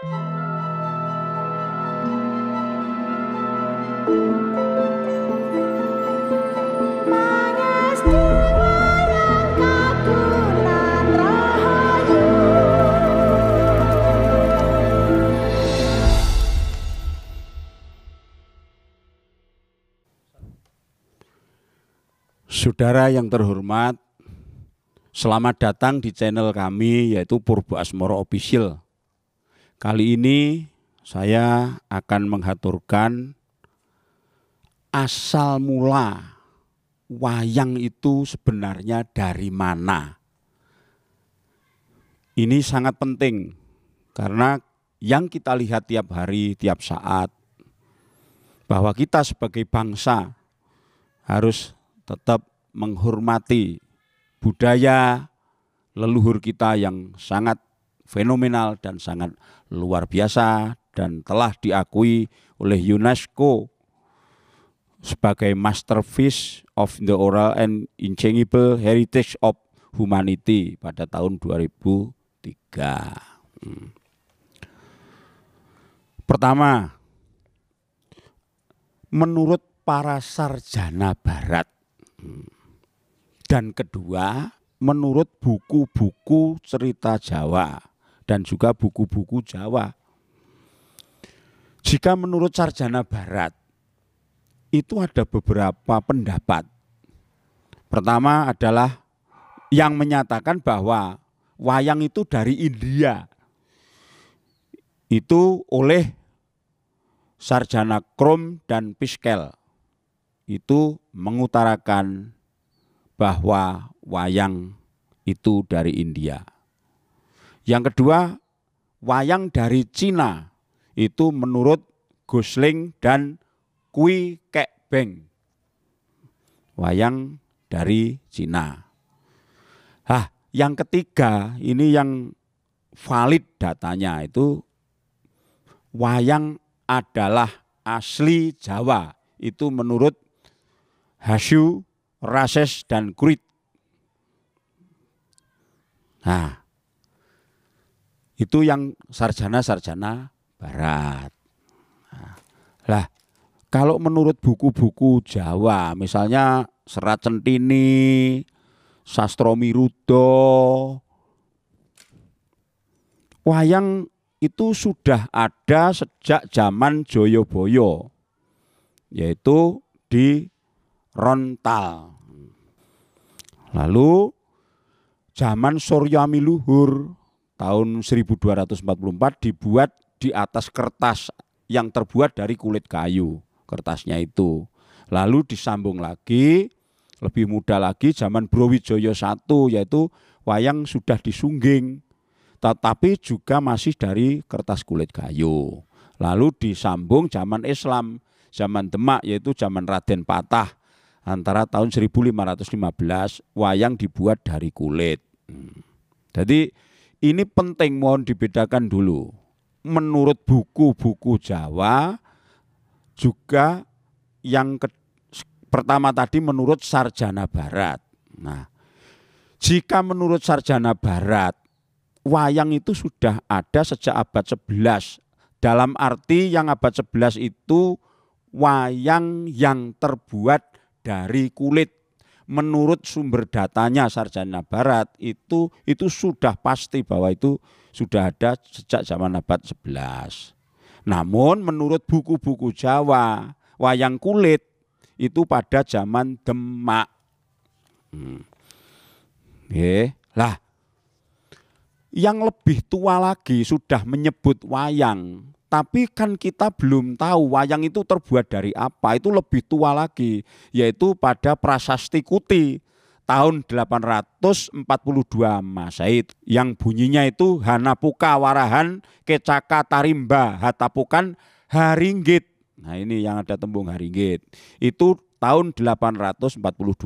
Saudara yang terhormat, selamat datang di channel kami yaitu Purbo Asmoro Official. Kali ini saya akan menghaturkan asal mula wayang itu sebenarnya dari mana. Ini sangat penting karena yang kita lihat tiap hari, tiap saat, bahwa kita sebagai bangsa harus tetap menghormati budaya leluhur kita yang sangat fenomenal dan sangat luar biasa dan telah diakui oleh UNESCO sebagai masterpiece of the oral and inchangeable heritage of humanity pada tahun 2003. Hmm. Pertama, menurut para sarjana barat dan kedua, menurut buku-buku cerita Jawa dan juga buku-buku Jawa. Jika menurut sarjana barat, itu ada beberapa pendapat. Pertama adalah yang menyatakan bahwa wayang itu dari India. Itu oleh sarjana Krom dan Piskel itu mengutarakan bahwa wayang itu dari India. Yang kedua, wayang dari Cina itu menurut Gosling dan Kui Kek Beng. Wayang dari Cina. Hah, yang ketiga ini yang valid datanya itu wayang adalah asli Jawa. Itu menurut Hasyu, Rases, dan Kurit. Nah, itu yang sarjana-sarjana barat. Nah, lah, kalau menurut buku-buku Jawa, misalnya Serat Centini, Sastro Mirudo, wayang itu sudah ada sejak zaman Joyoboyo, yaitu di Rontal. Lalu zaman Suryami Luhur tahun 1244 dibuat di atas kertas yang terbuat dari kulit kayu. Kertasnya itu. Lalu disambung lagi lebih mudah lagi zaman Browijoyo I yaitu wayang sudah disungging tetapi juga masih dari kertas kulit kayu. Lalu disambung zaman Islam, zaman Demak yaitu zaman Raden Patah antara tahun 1515 wayang dibuat dari kulit. Hmm. Jadi ini penting mohon dibedakan dulu. Menurut buku-buku Jawa juga yang ke, pertama tadi menurut sarjana barat. Nah, jika menurut sarjana barat wayang itu sudah ada sejak abad 11. Dalam arti yang abad 11 itu wayang yang terbuat dari kulit menurut sumber datanya sarjana barat itu itu sudah pasti bahwa itu sudah ada sejak zaman abad 11. Namun menurut buku-buku Jawa, wayang kulit itu pada zaman Demak. Hmm. Lah yang lebih tua lagi sudah menyebut wayang tapi kan kita belum tahu wayang itu terbuat dari apa. Itu lebih tua lagi, yaitu pada Prasasti Kuti tahun 842 Masehi yang bunyinya itu Hanapuka Warahan Kecaka Tarimba Hatapukan Haringgit. Nah ini yang ada tembung Haringgit. Itu tahun 842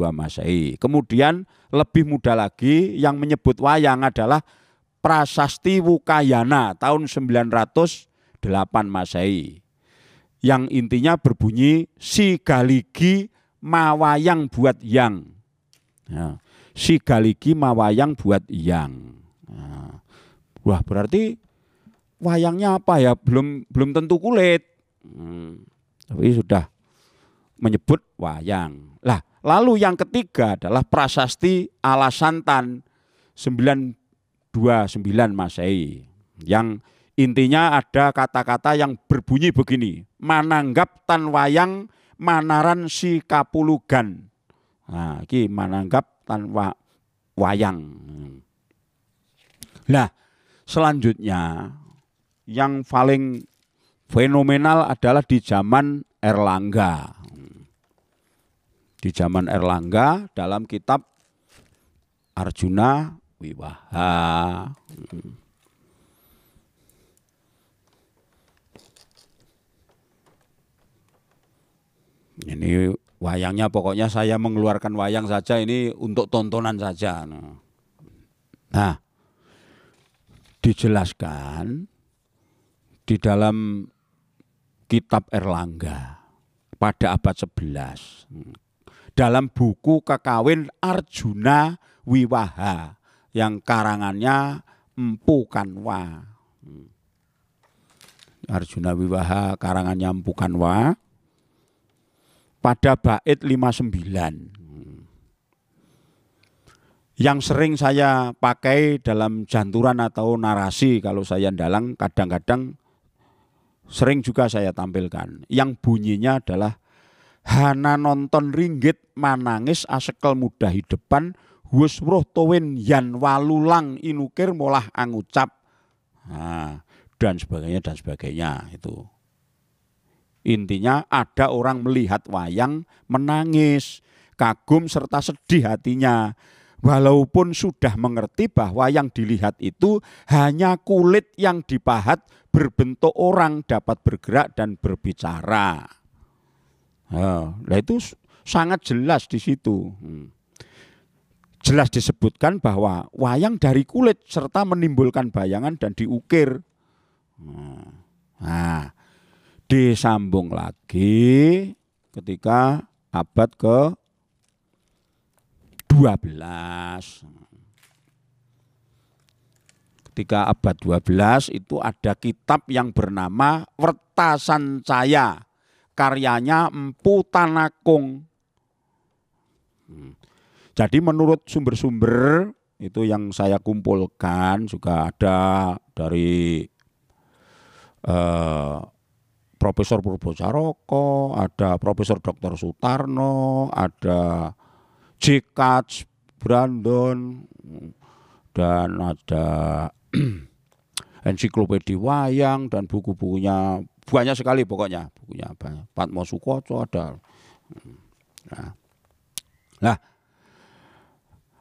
Masehi. Kemudian lebih muda lagi yang menyebut wayang adalah Prasasti Wukayana tahun 900 8 Masehi. Yang intinya berbunyi si galigi mawayang buat yang. Ya, si galigi mawayang buat yang. Nah, wah berarti wayangnya apa ya? Belum belum tentu kulit. Hmm, tapi sudah menyebut wayang. Lah, lalu yang ketiga adalah prasasti Alasantan 929 Masehi yang intinya ada kata-kata yang berbunyi begini, mananggap tan wayang manaran si kapulugan. Nah, ini mananggap tan wa, wayang. Nah, selanjutnya yang paling fenomenal adalah di zaman Erlangga. Di zaman Erlangga dalam kitab Arjuna Wiwaha. Ini wayangnya pokoknya saya mengeluarkan wayang saja ini untuk tontonan saja. Nah, dijelaskan di dalam kitab Erlangga pada abad 11 dalam buku kekawin Arjuna Wiwaha yang karangannya Empu Kanwa. Arjuna Wiwaha karangannya Empu Kanwa pada bait 59 yang sering saya pakai dalam janturan atau narasi kalau saya dalang kadang-kadang sering juga saya tampilkan. Yang bunyinya adalah Hana nonton ringgit manangis asekel muda depan Hus roh towin yan walulang inukir molah angucap. Nah, dan sebagainya dan sebagainya itu intinya ada orang melihat wayang menangis kagum serta sedih hatinya walaupun sudah mengerti bahwa yang dilihat itu hanya kulit yang dipahat berbentuk orang dapat bergerak dan berbicara. Nah, itu sangat jelas di situ. Hmm. Jelas disebutkan bahwa wayang dari kulit serta menimbulkan bayangan dan diukir. Nah, disambung lagi ketika abad ke 12. Ketika abad 12 itu ada kitab yang bernama Wertasancaya. Karyanya Empu Tanakung. Hmm. Jadi menurut sumber-sumber itu yang saya kumpulkan juga ada dari eh, Profesor Purbo Caroko, ada Profesor Dr. Sutarno, ada Jekats, Brandon, dan ada ensiklopedia wayang dan buku-bukunya banyak sekali pokoknya. Bukunya banyak. Patmo Sukoco ada. Nah, nah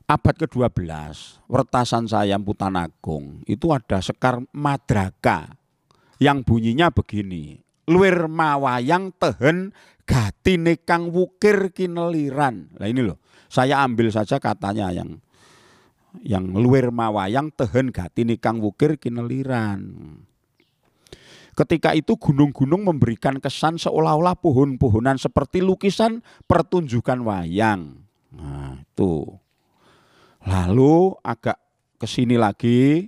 abad ke-12 Wertasan Sayam Putanagung itu ada sekar madraka yang bunyinya begini luir mawayang tehen gatine kang wukir kineliran nah ini loh saya ambil saja katanya yang yang luwer mawayang tehen gatini kang wukir kineliran. Ketika itu gunung-gunung memberikan kesan seolah-olah pohon-pohonan seperti lukisan pertunjukan wayang. Nah, itu. Lalu agak ke sini lagi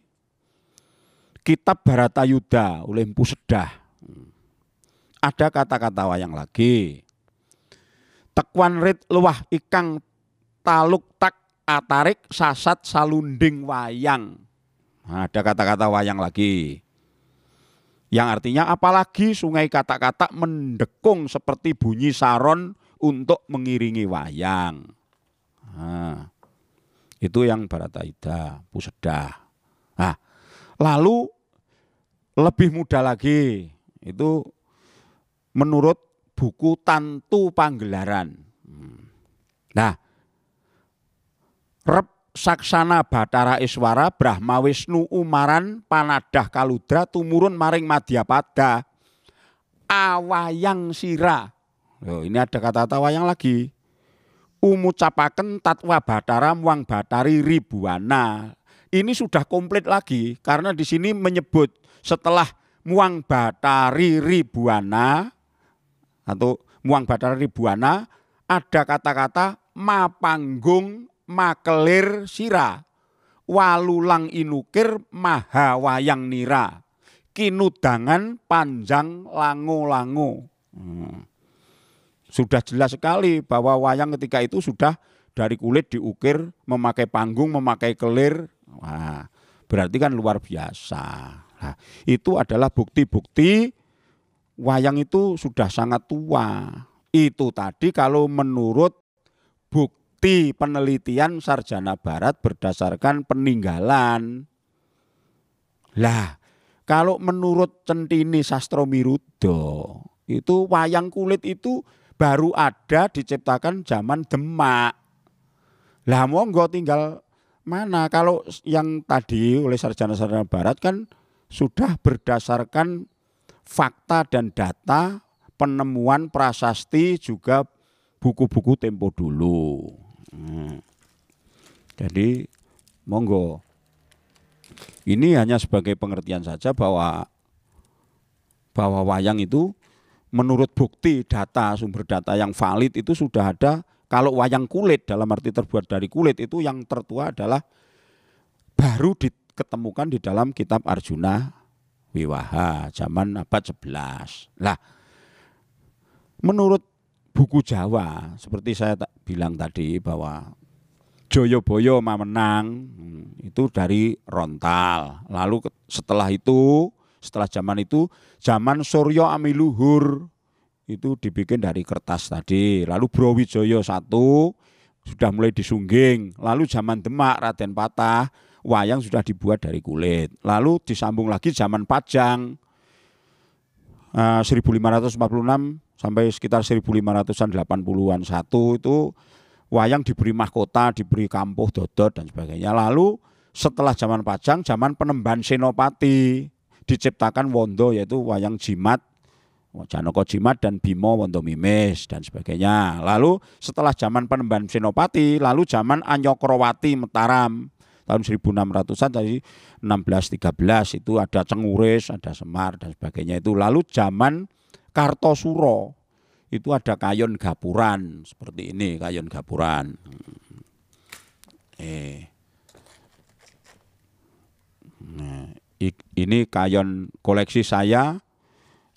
kitab Baratayuda oleh Empu Sedah. Ada kata-kata wayang lagi. Tekwan rit luah ikang taluk tak atarik sasat salunding wayang. Ada kata-kata wayang lagi. Yang artinya apalagi sungai kata-kata mendekung seperti bunyi saron untuk mengiringi wayang. Nah, itu yang Barataida, Pusedah. Nah, lalu lebih mudah lagi itu menurut buku Tantu Panggelaran. Nah, Rep Saksana Batara Iswara Brahma Wisnu Umaran Panadah Kaludra tumurun maring Madyapada awayang sira. Loh, ini ada kata-kata wayang lagi. Umucapaken tatwa batara muang batari ribuana. Ini sudah komplit lagi karena di sini menyebut setelah muang batari ribuana atau muang batari ribuana ada kata-kata mapanggung makelir sira walulang inukir maha wayang nira kinudangan panjang lango-lango. Hmm. Sudah jelas sekali bahwa wayang ketika itu sudah dari kulit diukir, memakai panggung, memakai kelir. Wah, berarti kan luar biasa. Nah, itu adalah bukti-bukti wayang itu sudah sangat tua. Itu tadi kalau menurut bukti penelitian sarjana barat berdasarkan peninggalan. Lah, kalau menurut Centini Sastro Mirudo, itu wayang kulit itu baru ada diciptakan zaman Demak. Lah monggo tinggal mana kalau yang tadi oleh sarjana-sarjana barat kan sudah berdasarkan fakta dan data penemuan prasasti juga buku-buku tempo dulu. Hmm. Jadi monggo. Ini hanya sebagai pengertian saja bahwa bahwa wayang itu menurut bukti data sumber data yang valid itu sudah ada kalau wayang kulit dalam arti terbuat dari kulit itu yang tertua adalah baru diketemukan di dalam kitab Arjuna Wiwaha zaman abad 11. Lah menurut buku Jawa seperti saya bilang tadi bahwa Joyoboyo menang hmm, itu dari Rontal. Lalu setelah itu, setelah zaman itu, zaman Suryo Amiluhur itu dibikin dari kertas tadi. Lalu Browijoyo satu sudah mulai disungging. Lalu zaman Demak Raden Patah wayang sudah dibuat dari kulit. Lalu disambung lagi zaman Pajang uh, 1546 sampai sekitar 1580-an satu itu wayang diberi mahkota, diberi kampuh, dodot dan sebagainya. Lalu setelah zaman Pajang, zaman Penemban Senopati diciptakan Wondo yaitu wayang jimat Janoko Jimat dan Bimo Wondo Mimis dan sebagainya. Lalu setelah zaman Penemban Senopati, lalu zaman Anyokrowati Mataram tahun 1600-an tadi 1613 itu ada Cenguris, ada Semar dan sebagainya itu. Lalu zaman Kartosuro itu ada kayon gapuran seperti ini kayon gapuran. Eh. Nah, ini kayon koleksi saya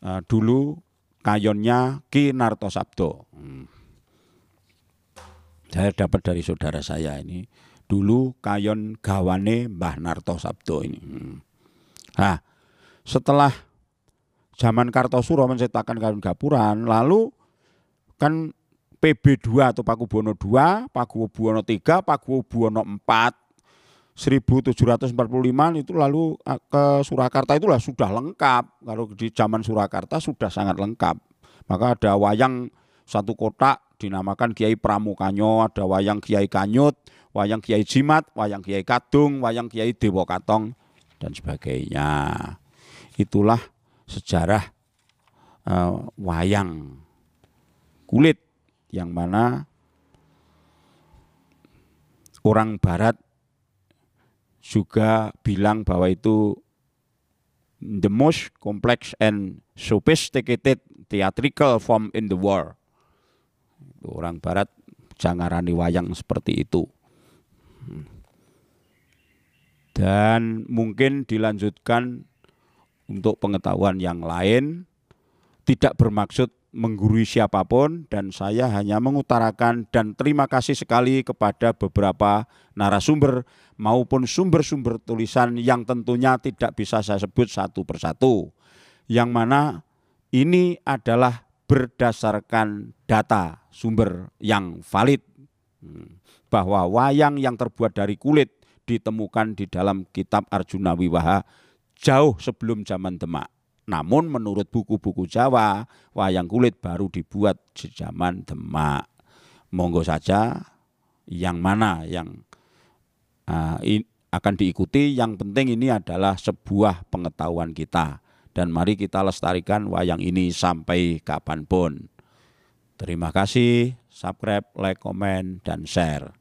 uh, dulu kayonnya Ki Nartosabdo. Hmm. Saya dapat dari saudara saya ini dulu kayon gawane Mbah Narto Sabdo ini. Nah, setelah zaman Kartosuro mencetakkan kayon gapuran, lalu kan PB2 atau Pakubuwono 2, Pakubuwono 3, Pakubuwono 4 1745 itu lalu ke Surakarta itulah sudah lengkap. Kalau di zaman Surakarta sudah sangat lengkap. Maka ada wayang satu kotak dinamakan Kiai Pramukanyo, ada wayang Kiai Kanyut, wayang Kiai Jimat, wayang Kiai Kadung, wayang Kiai Dewa Katong dan sebagainya. Itulah sejarah uh, wayang kulit yang mana orang barat juga bilang bahwa itu the most complex and sophisticated theatrical form in the world. Orang barat jangarani wayang seperti itu. Dan mungkin dilanjutkan untuk pengetahuan yang lain, tidak bermaksud menggurui siapa pun dan saya hanya mengutarakan dan terima kasih sekali kepada beberapa narasumber maupun sumber-sumber tulisan yang tentunya tidak bisa saya sebut satu persatu. Yang mana ini adalah berdasarkan data sumber yang valid. Bahwa wayang yang terbuat dari kulit ditemukan di dalam kitab Arjuna Wiwaha jauh sebelum zaman Demak. Namun menurut buku-buku Jawa, wayang kulit baru dibuat di zaman Demak. Monggo saja yang mana yang uh, in, akan diikuti, yang penting ini adalah sebuah pengetahuan kita. Dan mari kita lestarikan wayang ini sampai kapan pun. Terima kasih, subscribe, like, komen, dan share.